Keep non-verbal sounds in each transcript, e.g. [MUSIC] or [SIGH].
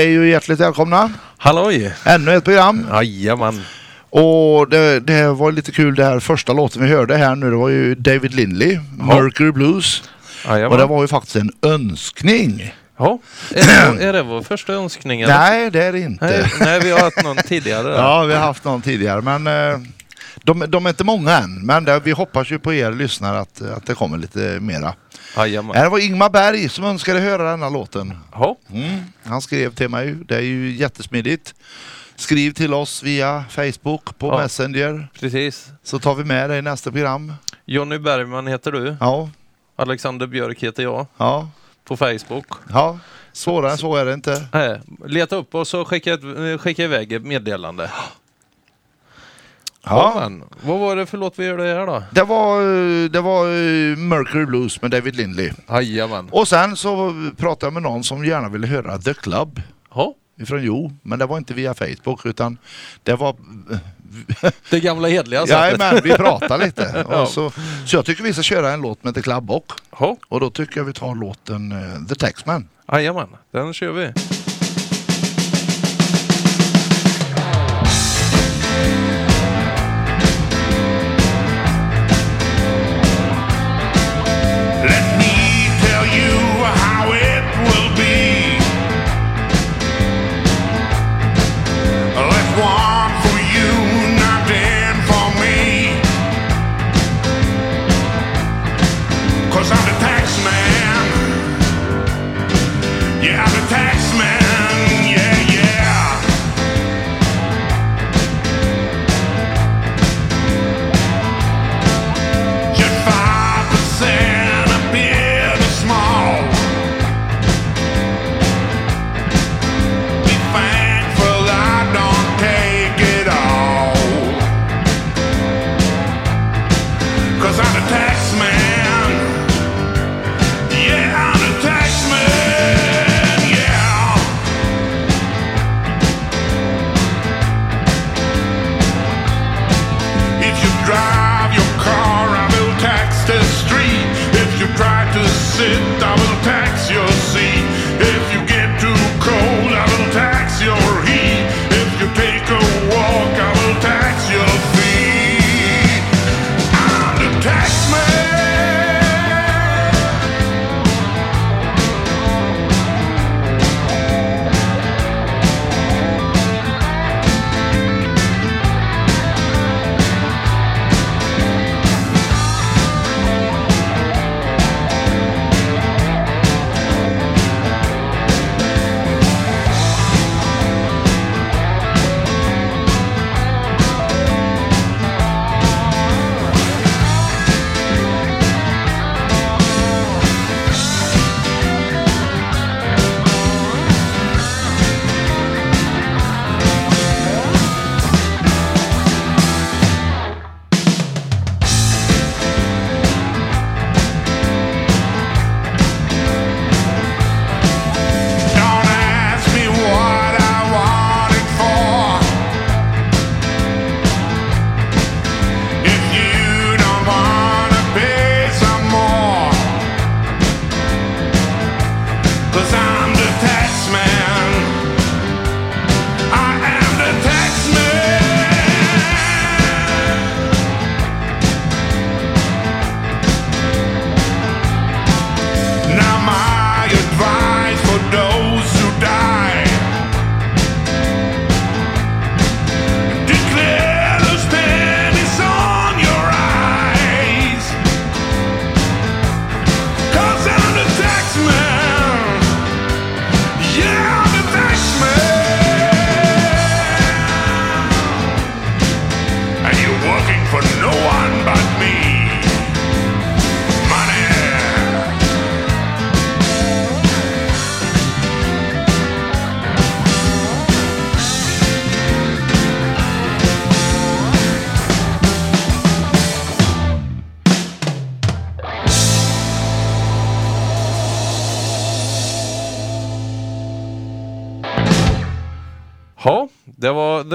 Hej och hjärtligt välkomna. Halloj! Ännu ett program. Jajamän. Och det, det var lite kul det här första låten vi hörde här nu. Det var ju David Lindley, Mercury Blues. Och det Jajamän. var ju faktiskt en önskning. Ja. Är, det, är det vår första önskning? eller? Nej, det är det inte. Nej, nej, vi har haft någon tidigare. där. Ja, vi har haft någon tidigare men eh, de, de är inte många än. Men det, vi hoppas ju på er lyssnare att, att det kommer lite mera. Jajamän. Det var Ingmar Berg som önskade höra denna låten. Ja. Mm. Han skrev till mig. Det är ju jättesmidigt. Skriv till oss via Facebook på Ja. Messenger Precis. så tar vi med det i nästa program. Jonny Bergman heter du. Ja, Alexander Björk heter jag. ja, På Facebook. ja. Svårare än så är det inte. Nej, leta upp oss och skicka, ett, skicka iväg ett meddelande. Ja. men, vad var det för låt vi gör det här då? Det var, det var eh, Mercury Blues med David Lindley. Jajamän. Och sen så pratade jag med någon som gärna ville höra The Club Ja, ifrån Jo, men det var inte via Facebook utan det var eh, Det gamla hedliga sättet. Jajamän, vi pratar lite. [LAUGHS] Ja. Så, så jag tycker vi ska köra en låt med The Club Bock. Ja, Och då tycker jag vi tar låten eh, The Taxman. Jajamän, den kör vi. To sit, I will tax your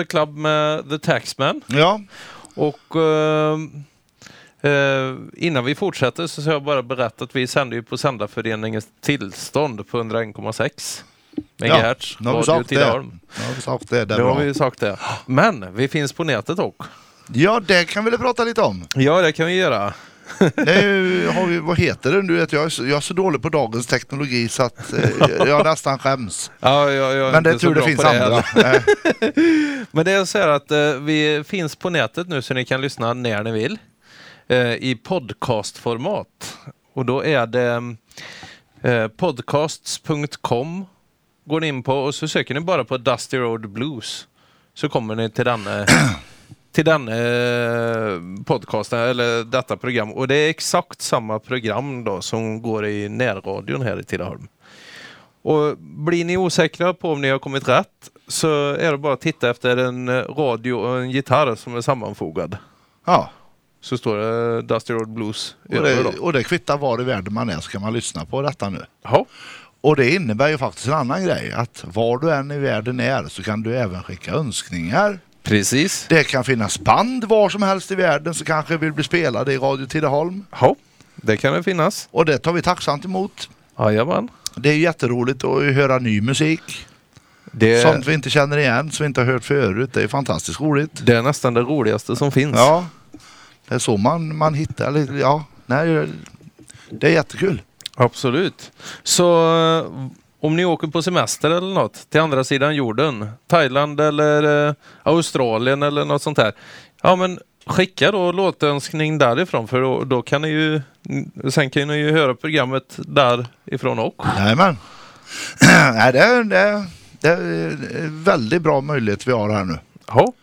The Club med The Taxman. Ja, Och eh, eh, innan vi fortsätter så ska jag bara berätta att vi sänder ju på Sändarföreningens tillstånd på 101,6 megahertz. nu har vi Radio sagt det. Tidaholm. Nu har vi sagt det. Det Nu har vi sagt det. Men vi finns på nätet också. Ja, det kan vi väl prata lite om. Ja, det kan vi göra. Det ju- har vi, vad heter det? Du vet, jag, är så, jag är så dålig på dagens teknologi så att eh, jag nästan skäms. Ja, jag, jag Men det är tur det finns på andra. [LAUGHS] Men det är så här att eh, vi finns på nätet nu så ni kan lyssna när ni vill. Eh, I podcastformat. Och då är det eh, podcasts.com går ni in på och så söker ni bara på Dusty Road Blues. Så kommer ni till den, [CLEARS THROAT] till den eh, podcasten eller detta program. Och det är exakt samma program då som går i närradion här i Tidaholm. Och blir ni osäkra på om ni har kommit rätt så är det bara att titta efter en radio och en gitarr som är sammanfogad. ja. Så står det Dusty Road Blues och, det, då. och det kvittar var i världen man är så kan man lyssna på detta nu. Ja, Och det innebär ju faktiskt en annan grej. Att var du än i världen är så kan du även skicka önskningar Precis. Det kan finnas band var som helst i världen som kanske vill bli spelade i Radio Tidaholm. Ja, det kan det finnas. Och det tar vi tacksamt emot. Jajamän. Det är jätteroligt att höra ny musik. Det, Sånt vi inte känner igen, som vi inte har hört förut. Det är fantastiskt roligt. det är nästan det roligaste som finns. Ja, det är så man, man hittar ja, nej, det är jättekul. Absolut. Så eh, om ni åker på semester eller något till andra sidan jorden, Thailand eller eh, Australien eller något sånt här. Ja men skicka då låtönskning därifrån för då, då kan ni ju sen kan ni ju höra programmet därifrån också. Jajamän. [CLEARS THROAT] nej, det, är, det, är, det är väldigt bra möjlighet vi har här nu. Ja,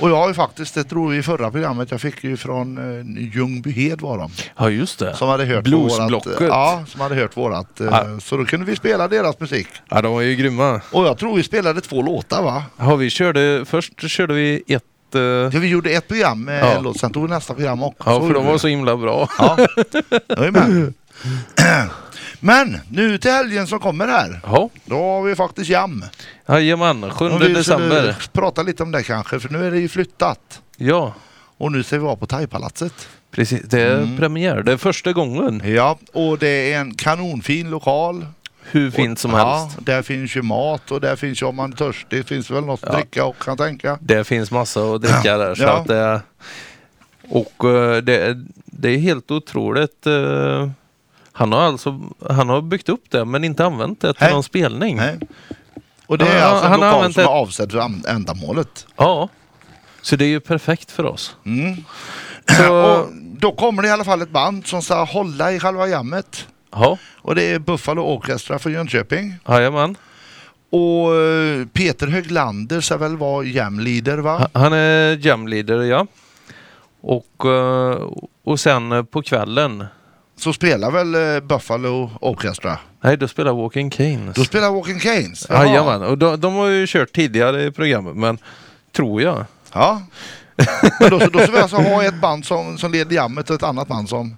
Och jag har ju faktiskt, det drog vi i förra programmet, jag fick ju från eh, Ljungbyhed var de. ja just det. Som hade hört Bluesblocket. Vårat, ja, som hade hört vårat. eh, Ja. Så då kunde vi spela deras musik. Ja, de var ju grymma. Och jag tror vi spelade två låtar va? Ja, vi körde, först körde vi ett... eh, Ja, vi gjorde ett program med Ja. låt, sen tog vi nästa program också. ja, för de var så himla bra. Ja, jag är med. [CLEARS THROAT] Men nu till helgen som kommer här. Ja, Då har vi faktiskt jam. jajamän. 7 Om vi december. skulle prata lite om det kanske, för nu är det ju flyttat. Ja, Och nu ska vi vara på Thaipalatset. precis. Det är Mm. premiär. Det är första gången. Ja, och det är en kanonfin lokal. Hur fint som och, helst. Ja, där finns ju mat och där finns ju om man är törstig, finns väl något att Ja. dricka och kan tänka. Det finns massa att dricka där. Så Ja. att det, och eh, det, är- det är helt otroligt. eh, Han har alltså han har byggt upp det men inte använt det till Nej. någon spelning. Nej. Och det är Ja, alltså en han har lokal använt som är avsedd för ändamålet. Ja. Så det är ju perfekt för oss. Mm. Så, [CLEARS THROAT] Och då kommer det i alla fall ett band som ska hålla i själva jammet. ja, Och det är Buffalo Orchestra från Jönköping. jajamän. Och eh, Peter Höglander ska väl vara jamleader va? Ha- Han är jamleader, ja. Och, eh, och sen på kvällen, Så spelar väl eh, Buffalo Orchestra. nej då spelar Walking Canes. Då spelar Walking Canes. Jajamän, och de, de har ju kört tidigare i programmet men tror jag. Ja. [LAUGHS] Men då, då ska vi alltså ha ett band som, som leder jammet och ett annat band som...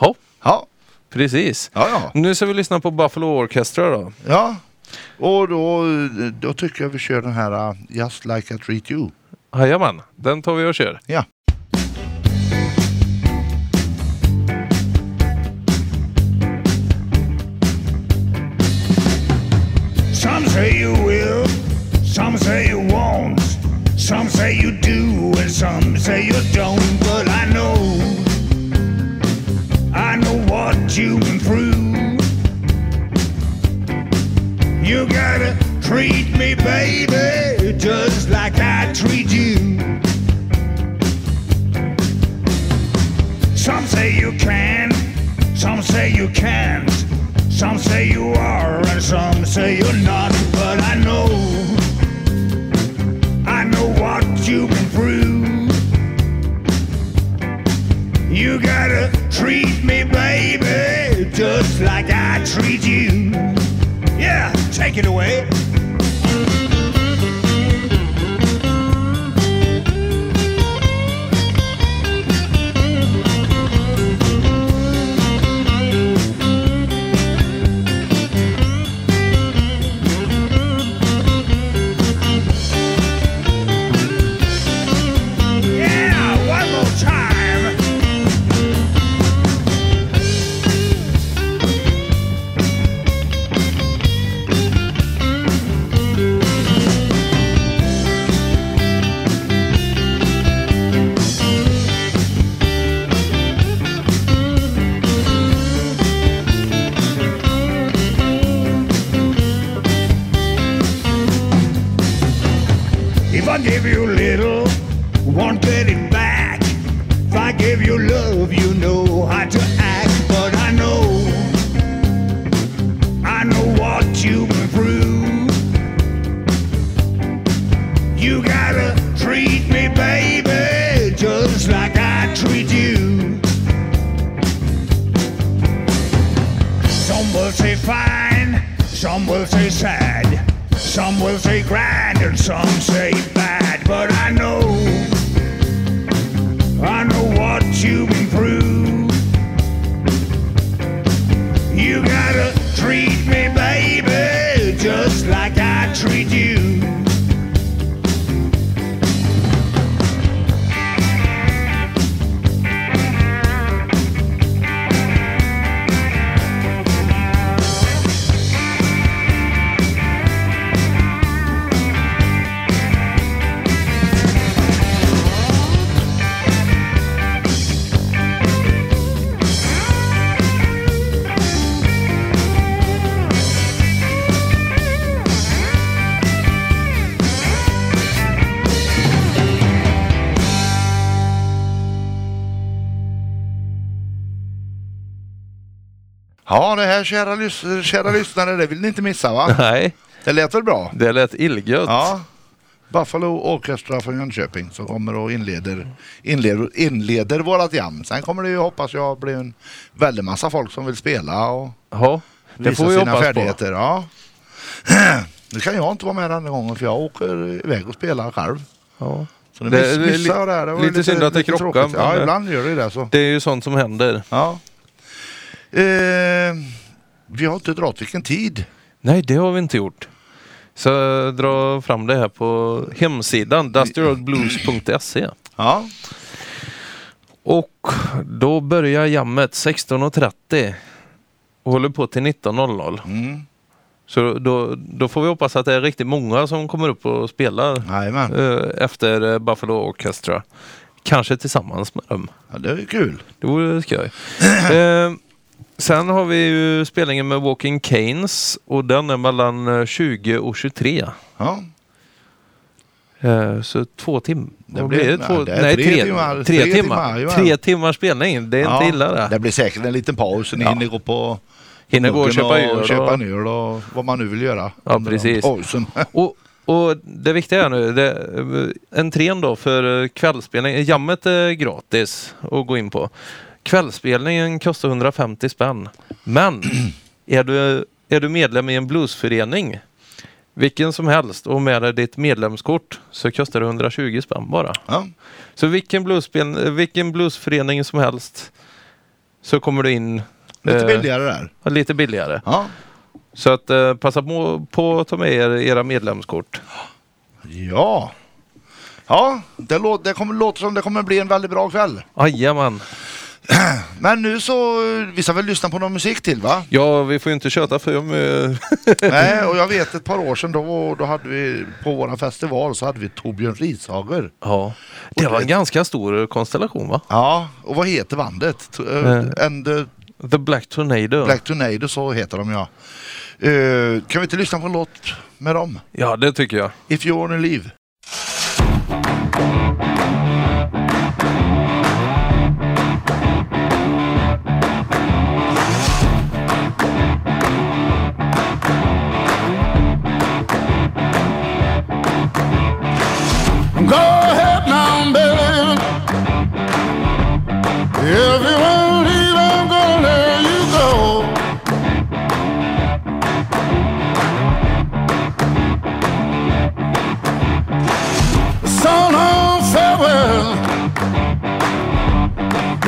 Ja, Ja, precis. ja, ja. Nu ska vi lyssna på Buffalo Orchestra då. ja. Och då, då tycker jag vi kör den här uh, Just Like I Treat You. Jajamän, den tar vi och kör. Ja. Some say you don't. But I know, I know what you've been through. You gotta treat me, baby, just like I treat you. Some say you can, some say you can't. Some say you are, and some say you're Take it away. Här kära, lys- kära lyssnare, det vill ni inte missa va? Nej, Det lät väl bra? det lät illgött. Ja. Buffalo Orchestra från Jönköping som kommer och inleder, inleder, inleder vårat jam. Sen kommer det ju hoppas jag bli en väldig massa folk som vill spela och Ja, det visa får vi sina hoppas på. färdigheter. Ja. Nu kan jag inte vara med den gången för jag åker iväg och spelar själv. Ja. Så Det- miss, det det här. Det var lite synd att det lite krockar. Ja, men- ibland gör det det. Så. Det är ju sånt som händer. Ja. Eh, vi har inte dragit vilken tid. Nej, det har vi inte gjort. Så drar fram det här på hemsidan dustyroadblues.se. Ja. Och då börjar jammet 16.30 och håller på till 19.00. Mm. Så då, då får vi hoppas att det är riktigt många som kommer upp och spelar Jajamän. eh, efter eh, Buffalo Orchestra. Kanske tillsammans med dem. Ja, det är kul. Det vore skoj. [CLEARS THROAT] eh, sen har vi ju spelningen med Walking Canes och den är mellan eh, 20 och 23. Ja. Eh, så två timmar. Det blir- det? Två, det nej, tre tre, timmar. Tre, Tre timmar. timmar, tre timmars spelning. Det är inte ja. illa det. Det blir säkert en liten paus så ni Ja. hinner gå på Hinner gå och köpa öl. och köpa en öl och vad man nu vill göra. Ja, precis. [LAUGHS] Och, och det viktiga är nu, det, entrén då för kvällsspelning, jammet är gratis att gå in på. Kvällsspelningen kostar 150 spänn. Men [CLEARS THROAT] är du, är du medlem i en bluesförening, vilken som helst, och med dig ditt medlemskort så kostar det 120 spänn bara. Ja. Så vilken, bluesspel, vilken bluesförening som helst så kommer du in Lite eh, billigare där. lite billigare. Ja. Så att eh, passa på, på att ta med er era medlemskort. Ja. Ja, det, lå- det kommer låta som det kommer bli en väldigt bra kväll. Jajamän. [CLEARS THROAT] Men nu så, vi ska väl lyssna på någon musik till va? Ja, vi får ju inte köta för mycket. [LAUGHS] Nej, och jag vet ett par år sedan då, då hade vi på våran festival så hade vi Torbjörn Rishager. Ja, det var en ganska stor konstellation va? Ja, och vad heter bandet? T- eh, And the The Black Tornado. Black Tornado så heter de ja. Eh, kan vi inte lyssna på en låt med dem? Ja, det tycker jag. If you wanna leave.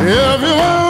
If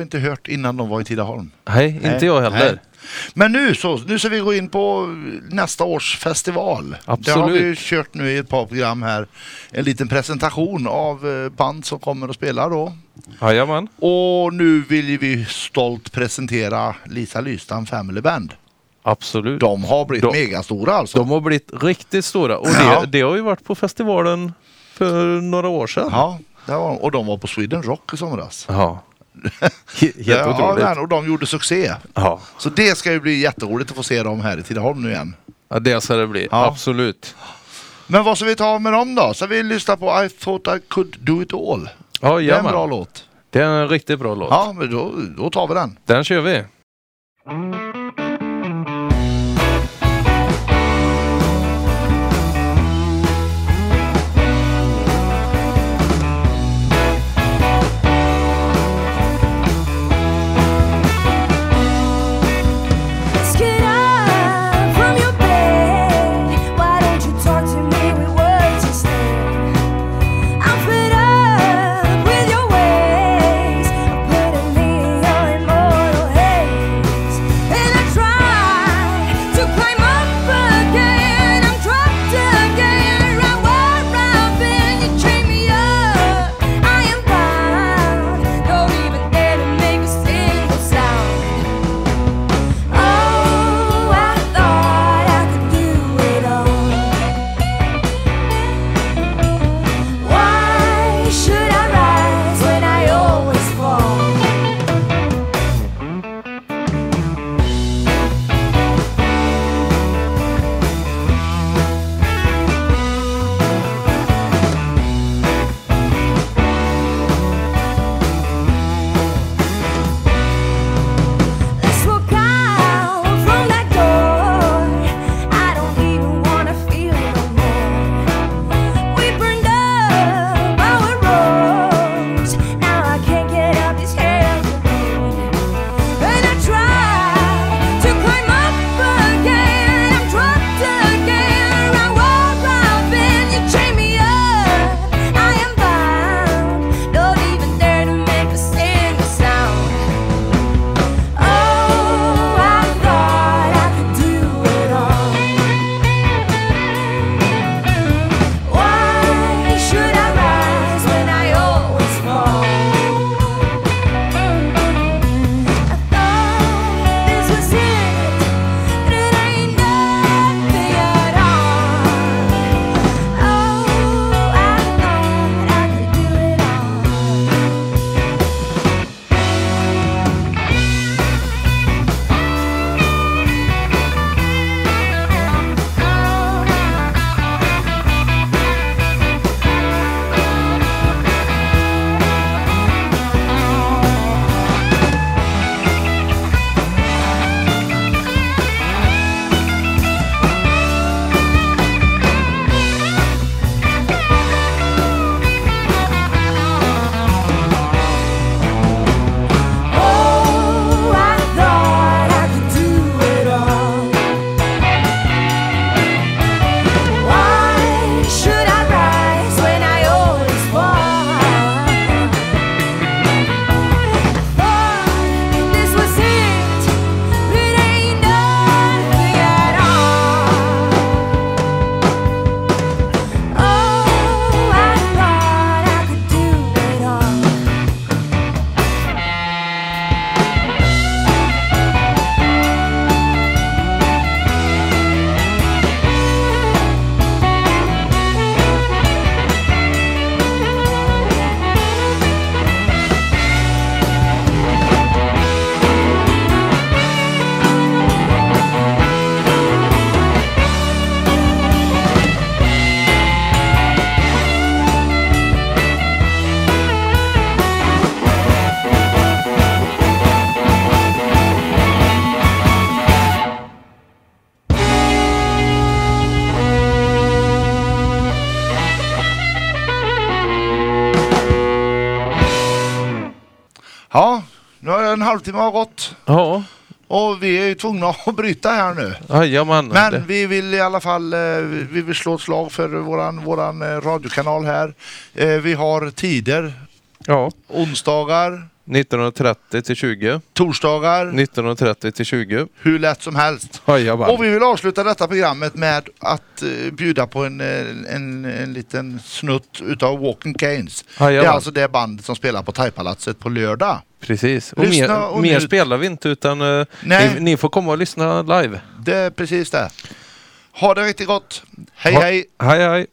jag inte hört innan de var i Tidaholm. Nej, inte Nej, jag heller. nej. Men nu så, nu ska vi gå in på nästa års festival. Det har vi Absolut. kört nu i ett par program här. En liten presentation av eh, band som kommer att spela då. Jajamän. Och nu vill vi stolt presentera Lisa Lystam Family Band. Absolut. De har blivit De- megastora alltså. De har blivit riktigt stora och Ja. det, det har ju varit på festivalen för några år sedan. Ja, det var och de var på Sweden Rock i somras. Ja. He- Helt ja, otroligt. men, och de gjorde succé. Ja. Så det ska ju bli jätteroligt att få se dem här i Tidaholm nu igen. ja, det ska det bli. Ja. Absolut. Men vad ska vi ta med dem då? Så vi lyssnar på I thought I could do it all. Ja, Det är en bra låt. Det är en riktigt bra låt. Ja, men då, då tar vi den. Den kör vi. Let's halvtimme har gått Ja, och vi är ju tvungna [LAUGHS] att bryta här nu. jajamän. Men Det- vi vill i alla fall eh, vi vill slå ett slag för våran, våran eh, radiokanal här. Eh, Vi har tider Ja, Onsdagar, 19.30 till 20. torsdagar, 19.30 till 20. hur lätt som helst. Jajamän. Och vi vill avsluta detta programmet med att eh, bjuda på en, eh, en, en liten snutt utav Walking Canes. Det är Jajamän. alltså det band som spelar på Thaipalatset på lördag. Precis. Och Lyssna mer, och mer spelar vi inte utan eh, Nej. ni, ni får komma och lyssna live. Det är precis det. Ha det riktigt gott. Hej Ha- hej! Hej hej!